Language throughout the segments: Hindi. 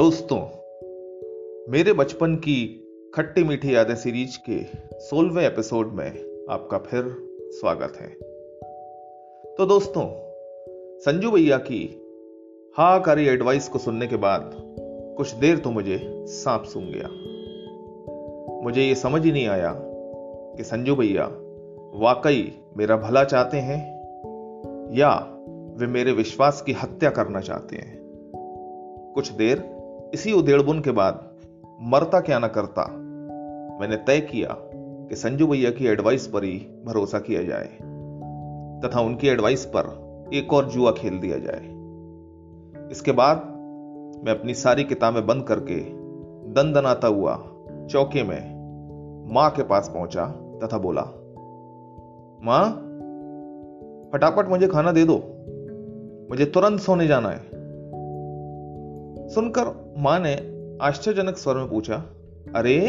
दोस्तों, मेरे बचपन की खट्टी मीठी यादें सीरीज़ के सोलहवें एपिसोड में आपका फिर स्वागत है। तो दोस्तों, संजू भैया की हाकारी एडवाइस को सुनने के बाद कुछ देर तो मुझे सांप सूंघ गया। मुझे यह समझ ही नहीं आया कि संजू भैया वाकई मेरा भला चाहते हैं या वे मेरे विश्वास की हत्या करना चाहते हैं। कुछ देर इसी उधेड़बुन के बाद मरता क्या ना करता, मैंने तय किया कि संजू भैया की एडवाइस पर ही भरोसा किया जाए, तथा उनकी एडवाइस पर एक और जुआ खेल दिया जाए। इसके बाद मैं अपनी सारी किताबें बंद करके दन दनाता हुआ चौके में माँ के पास पहुँचा तथा बोला, माँ, फटाफट मुझे खाना दे दो, मुझे तुरंत सोने जाना है। सुनकर माँ ने आश्चर्यजनक स्वर में पूछा, अरे,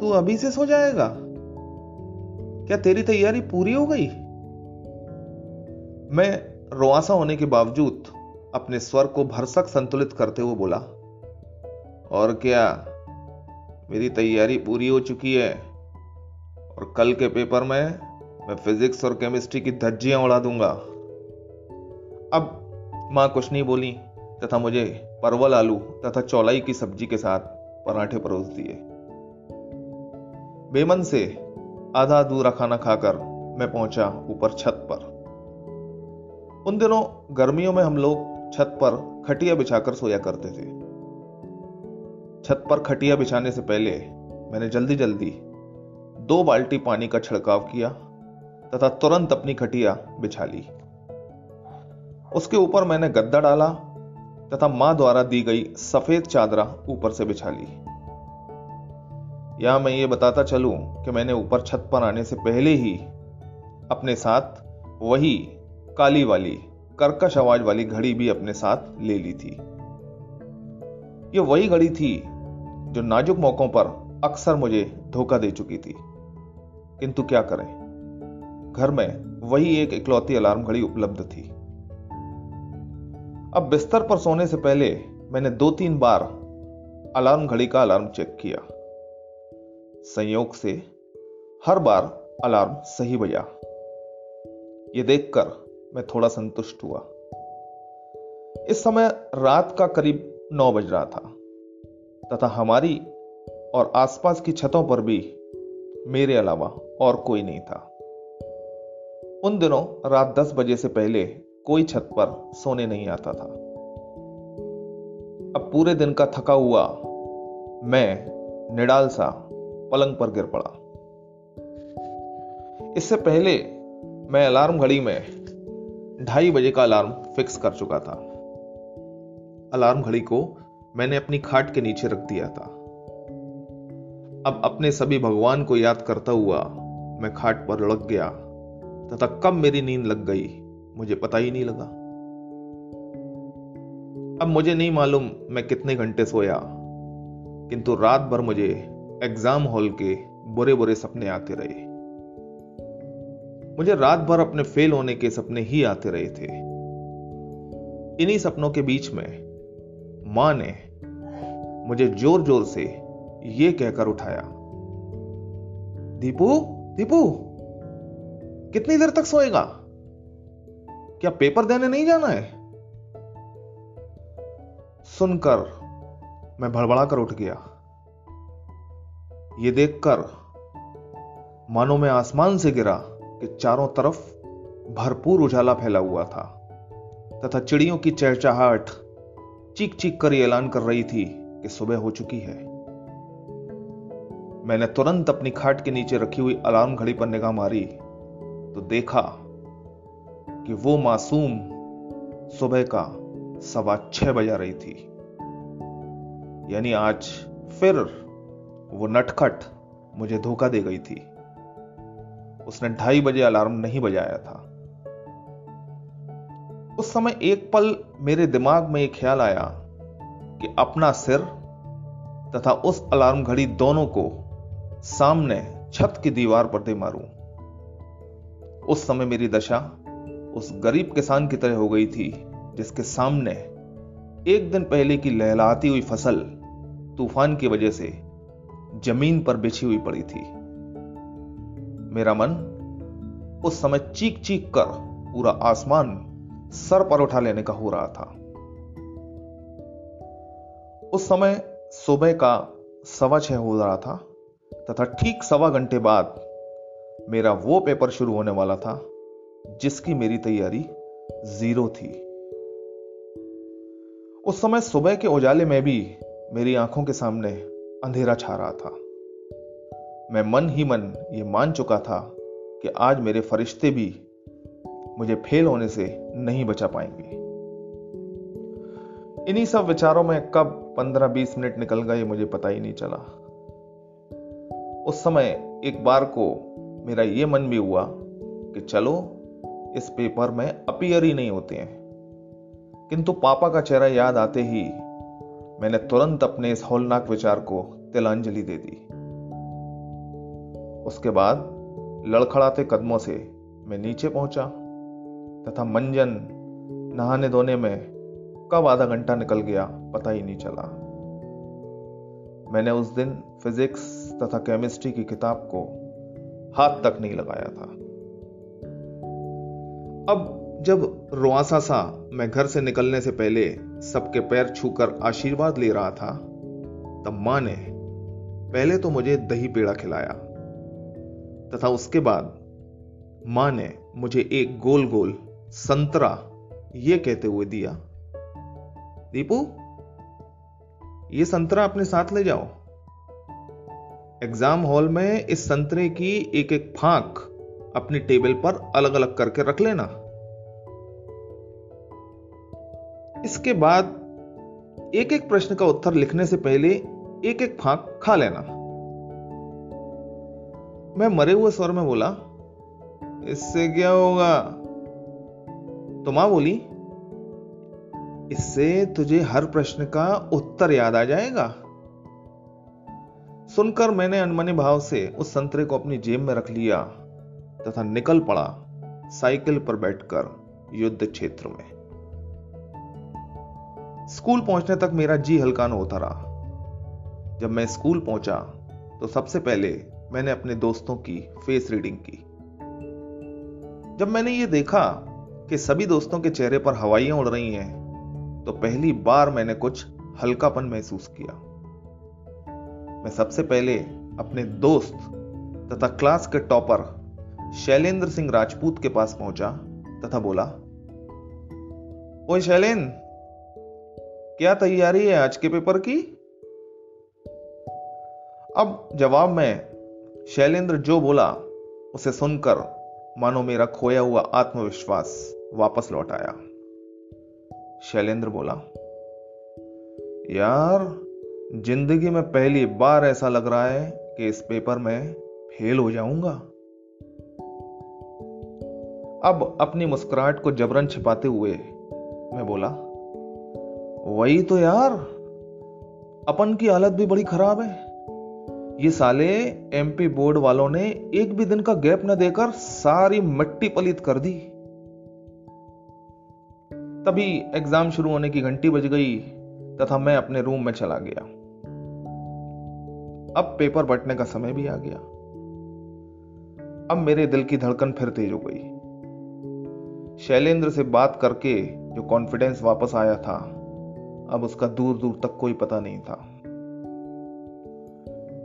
तू अभी से सो जाएगा? क्या तेरी तैयारी पूरी हो गई? मैं रोआसा होने के बावजूद अपने स्वर को भरसक संतुलित करते हुए बोला, और क्या? मेरी तैयारी पूरी हो चुकी है। और कल के पेपर में मैं फिजिक्स और केमिस्ट्री की धज्जियाँ उड़ा दूँगा। अब माँ कुछ नहीं बोली। तथा मुझे परवल आलू तथा चौलाई की सब्ज़ी के साथ पराठे परोस दिए। बेमन से आधा अधूरा खाना खाकर मैं पहुँचा ऊपर छत पर। उन दिनों गर्मियों में हम लोग छत पर खटिया बिछाकर सोया करते थे। छत पर खटिया बिछाने से पहले मैंने जल्दी जल्दी दो बाल्टी पानी का छिड़काव किया तथा तुरंत अपनी खटिया बिछा ली। उसके ऊपर मैंने गद्दा डाला तथा माँ द्वारा दी गई सफ़ेद चादरा ऊपर से बिछा ली। यहाँ मैं ये बताता चलूँ कि मैंने ऊपर छत पर आने से पहले ही अपने साथ वही काली वाली, कर्कश आवाज़ वाली घड़ी भी अपने साथ ले ली थी। ये वही घड़ी थी जो नाजुक मौकों पर अक्सर मुझे धोखा दे चुकी थी। किंतु क्या करें? घर में वही एक इकलौती अलार्म घड़ी उपलब्ध थी। अब बिस्तर पर सोने से पहले मैंने दो तीन बार अलार्म घड़ी का अलार्म चेक किया। संयोग से हर बार अलार्म सही बजा। यह देखकर मैं थोड़ा संतुष्ट हुआ। इस समय रात का करीब नौ बज रहा था, तथा हमारी और आसपास की छतों पर भी मेरे अलावा और कोई नहीं था। उन दिनों रात दस बजे से पहले कोई छत पर सोने नहीं आता था। अब पूरे दिन का थका हुआ मैं निडाल सा पलंग पर गिर पड़ा। इससे पहले मैं अलार्म घड़ी में ढाई बजे का अलार्म फिक्स कर चुका था। अलार्म घड़ी को मैंने अपनी खाट के नीचे रख दिया था। अब अपने सभी भगवान को याद करता हुआ मैं खाट पर लुढ़क गया तथा कब मेरी नींद लग गई मुझे पता ही नहीं लगा। अब मुझे नहीं मालूम मैं कितने घंटे सोया, किंतु रात भर मुझे एग्ज़ाम हॉल के बुरे बुरे सपने आते रहे। मुझे रात भर अपने फेल होने के सपने ही आते रहे थे। इन्हीं सपनों के बीच में माँ ने मुझे ज़ोर ज़ोर से यह कहकर उठाया, दीपू दीपू, कितनी देर तक सोएगा? क्या पेपर देने नहीं जाना है? सुनकर मैं भड़बड़ा कर उठ गया। यह देखकर मानो मैं आसमान से गिरा कि चारों तरफ़ भरपूर उजाला फैला हुआ था, तथा चिड़ियों की चहचहाहट चीख चीख कर ऐलान कर रही थी कि सुबह हो चुकी है। मैंने तुरंत अपनी खाट के नीचे रखी हुई अलार्म घड़ी पर निगाह मारी तो देखा कि वो मासूम सुबह का सवा छह बजा रही थी। यानी आज फिर वो नटखट मुझे धोखा दे गई थी। उसने ढाई बजे अलार्म नहीं बजाया था। उस समय एक पल मेरे दिमाग में एक ख्याल आया कि अपना सिर तथा उस अलार्म घड़ी दोनों को सामने छत की दीवार पर दे मारूं। उस समय मेरी दशा उस गरीब किसान की तरह हो गई थी, जिसके सामने एक दिन पहले की लहलाती हुई फ़सल तूफ़ान की वजह से ज़मीन पर बिछी हुई पड़ी थी। मेरा मन उस समय चीख चीख कर पूरा आसमान सर पर उठा लेने का हो रहा था। उस समय सुबह का सवा छह हो रहा था, तथा ठीक सवा घंटे बाद मेरा वो पेपर शुरू होने वाला था जिसकी मेरी तैयारी ज़ीरो थी। उस समय सुबह के उजाले में भी मेरी आँखों के सामने अंधेरा छा रहा था। मैं मन ही मन ये मान चुका था कि आज मेरे फरिश्ते भी मुझे फेल होने से नहीं बचा पाएँगे। इन्हीं सब विचारों में कब 15-20 मिनट निकल गए मुझे पता ही नहीं चला। उस समय एक बार को मेरा यह मन भी हुआ कि चलो इस पेपर में अपियर ही नहीं होते हैं। किंतु पापा का चेहरा याद आते ही मैंने तुरंत अपने इस होलनाक विचार को तिलांजलि दे दी। उसके बाद लड़खड़ाते कदमों से मैं नीचे पहुँचा तथा मंजन नहाने धोने में कब आधा घंटा निकल गया पता ही नहीं चला। मैंने उस दिन फिजिक्स तथा केमिस्ट्री की किताब को हाथ तक नहीं लगाया था। अब जब रुआसा सा मैं घर से निकलने से पहले सबके पैर छूकर आशीर्वाद ले रहा था, तब माँ ने पहले तो मुझे दही पेड़ा खिलाया, तथा उसके बाद माँ ने मुझे एक गोल गोल संतरा यह कहते हुए दिया, दीपू, ये संतरा अपने साथ ले जाओ। एग्ज़ाम हॉल में इस संतरे की एक एक फांक अपनी टेबल पर अलग अलग करके रख लेना। इसके बाद एक एक प्रश्न का उत्तर लिखने से पहले एक एक फांक खा लेना। मैं मरे हुए स्वर में बोला, इससे क्या होगा? तो माँ बोली, इससे तुझे हर प्रश्न का उत्तर याद आ जाएगा। सुनकर मैंने अनमने भाव से उस संतरे को अपनी जेब में रख लिया। तथा निकल पड़ा साइकिल पर बैठकर युद्ध क्षेत्र में। स्कूल पहुँचने तक मेरा जी हल्का न होता रहा। जब मैं स्कूल पहुँचा तो सबसे पहले मैंने अपने दोस्तों की फेस रीडिंग की। जब मैंने ये देखा कि सभी दोस्तों के चेहरे पर हवाइयाँ उड़ रही हैं तो पहली बार मैंने कुछ हल्कापन महसूस किया। मैं सबसे पहले अपने दोस्त तथा क्लास के टॉपर शैलेंद्र सिंह राजपूत के पास पहुँचा तथा बोला ओ शैलेंद्र, क्या तैयारी है आज के पेपर की? अब जवाब में शैलेंद्र जो बोला, उसे सुनकर मानो मेरा खोया हुआ आत्मविश्वास वापस लौट आया। शैलेंद्र बोला, यार, ज़िंदगी में पहली बार ऐसा लग रहा है कि इस पेपर में फेल हो जाऊँगा। अब अपनी मुस्कुराहट को जबरन छिपाते हुए मैं बोला, वही तो यार, अपन की हालत भी बड़ी खराब है। ये साले एमपी बोर्ड वालों ने एक भी दिन का गैप न देकर सारी मिट्टी पलित कर दी। तभी एग्ज़ाम शुरू होने की घंटी बज गई तथा मैं अपने रूम में चला गया। अब पेपर बटने का समय भी आ गया। अब मेरे दिल की धड़कन फिर तेज हो गई। शैलेंद्र से बात करके जो कॉन्फिडेंस वापस आया था, अब उसका दूर दूर तक कोई पता नहीं था।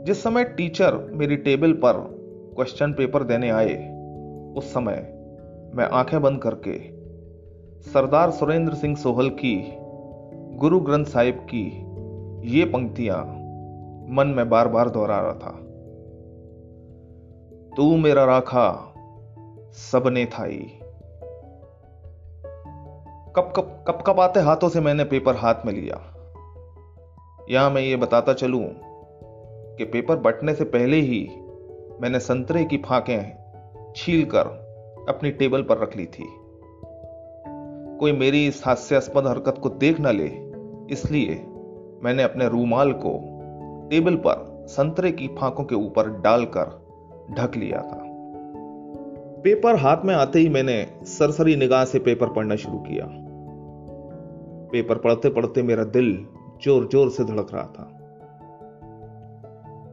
जिस समय टीचर मेरी टेबल पर क्वेश्चन पेपर देने आए, उस समय मैं आँखें बंद करके सरदार सुरेंद्र सिंह सोहल की, गुरु ग्रंथ साहिब की ये पंक्तियाँ मन में बार बार दोहरा रहा था। तू मेरा राखा सबने थाई। कप कप कप कप आते हाथों से मैंने पेपर हाथ में लिया? यहाँ मैं ये बताता चलूँ कि पेपर बटने से पहले ही मैंने संतरे की फाकें छील कर अपनी टेबल पर रख ली थी। कोई मेरी इस हास्यास्पद हरकत को देख न ले, इसलिए मैंने अपने रूमाल को टेबल पर संतरे की फांकों के ऊपर डालकर ढक लिया था। पेपर हाथ में आते ही मैंने सरसरी निगाह से पेपर पढ़ना शुरू किया। पेपर पढ़ते पढ़ते मेरा दिल ज़ोर ज़ोर से धड़क रहा था।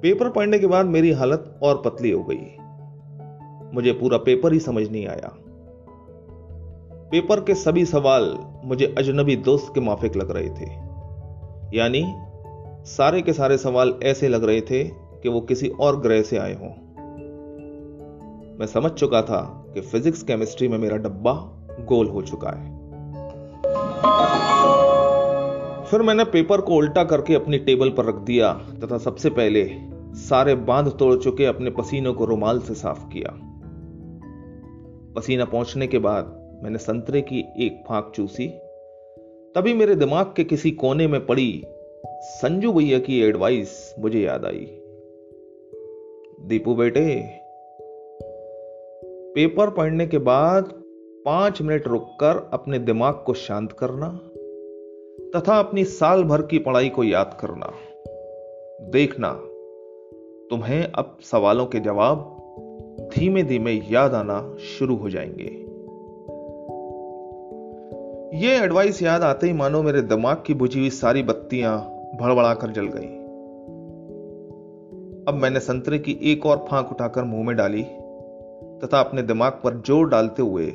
पेपर पढ़ने के बाद मेरी हालत और पतली हो गई। मुझे पूरा पेपर ही समझ नहीं आया। पेपर के सभी सवाल मुझे अजनबी दोस्त के माफिक लग रहे थे। यानी सारे के सारे सवाल ऐसे लग रहे थे कि वो किसी और ग्रह से आए हों। मैं समझ चुका था कि फिजिक्स केमिस्ट्री में मेरा डब्बा गोल हो चुका है। फिर मैंने पेपर को उल्टा करके अपनी टेबल पर रख दिया, तथा सबसे पहले सारे बाँध तोड़ चुके अपने पसीनों को रुमाल से साफ़ किया। पसीना पहुँचने के बाद मैंने संतरे की एक फाक चूसी। तभी मेरे दिमाग के किसी कोने में पड़ी, संजू भैया की एडवाइस मुझे याद आई। दीपू बेटे, पेपर पढ़ने के बाद पाँच मिनट रुककर अपने दिमाग को शांत करना तथा अपनी साल भर की पढ़ाई को याद करना। देखना, तुम्हें अब सवालों के जवाब धीमे धीमे याद आना शुरू हो जाएँगे। ये एडवाइस याद आते ही मानो मेरे दिमाग की बुझी हुई सारी बत्तियाँ भड़बड़ाकर जल गई। अब मैंने संतरे की एक और फांक उठाकर मुँह में डाली तथा अपने दिमाग पर ज़ोर डालते हुए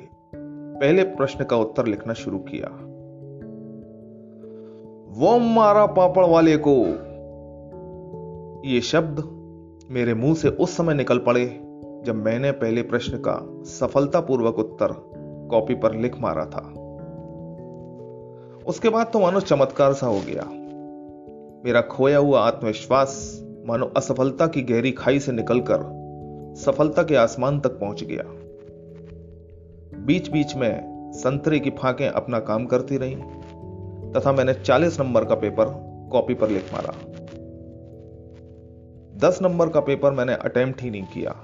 पहले प्रश्न का उत्तर लिखना शुरू किया। वो मारा पापड़ वाले को। ये शब्द मेरे मुँह से उस समय निकल पड़े जब मैंने पहले प्रश्न का सफलतापूर्वक उत्तर कॉपी पर लिख मारा था। उसके बाद तो मानो चमत्कार सा हो गया। मेरा खोया हुआ आत्मविश्वास मानो असफलता की गहरी खाई से निकलकर सफलता के आसमान तक पहुँच गया। बीच बीच में संतरे की फाकें अपना काम करती रहीं। तथा मैंने 40 नंबर का पेपर कॉपी पर लिख मारा। 10 नंबर का पेपर मैंने अटेम्प्ट ही नहीं किया।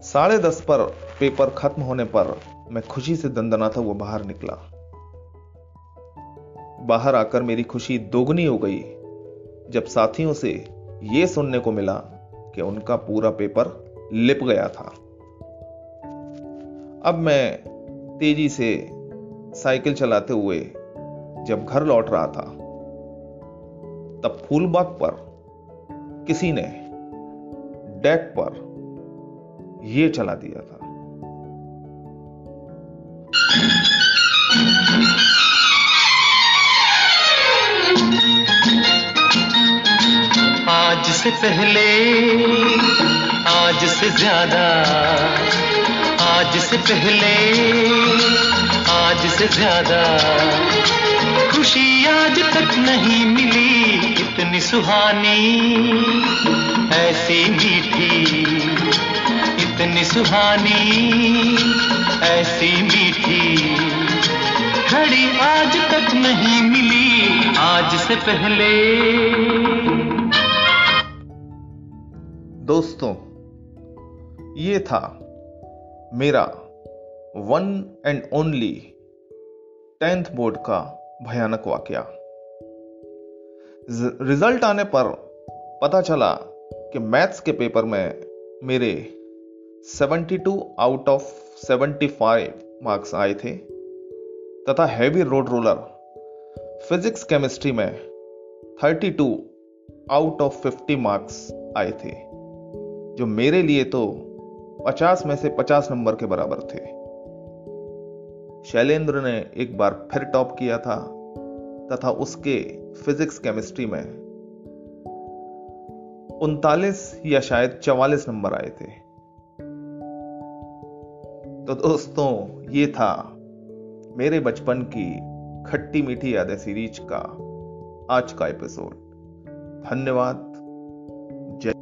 साढ़े दस पर पेपर खत्म होने पर मैं खुशी से दंदनाता हुआ बाहर निकला। बाहर आकर मेरी खुशी दोगुनी हो गई, जब साथियों से यह सुनने को मिला कि उनका पूरा पेपर लिप गया था। अब मैं तेज़ी से साइकिल चलाते हुए जब घर लौट रहा था, तब फूलबाग पर किसी ने डेक पर यह चला दिया था। आज से पहले, आज से ज़्यादा, आज से पहले आज से ज़्यादा। खुशी आज तक नहीं मिली, इतनी सुहानी। ऐसी मीठी, इतनी सुहानी। ऐसी मीठी, घड़ी आज तक नहीं मिली, आज से पहले। दोस्तों, ये था मेरा one and only tenth board का भयानक वाक्य। रिज़ल्ट आने पर पता चला कि मैथ्स के पेपर में मेरे 72 आउट ऑफ़ 75 मार्क्स आए थे, तथा heavy road roller physics chemistry में 32 आउट ऑफ़ 50 मार्क्स आए थे, जो मेरे लिए तो 50 में से 50 नंबर के बराबर थे। शैलेंद्र ने एक बार फिर टॉप किया था, तथा उसके फिजिक्स केमिस्ट्री में उनतालीस या शायद चवालीस नंबर आए थे। तो दोस्तों, ये था मेरे बचपन की खट्टी मीठी यादें सीरीज़ का आज का एपिसोड। धन्यवाद। जय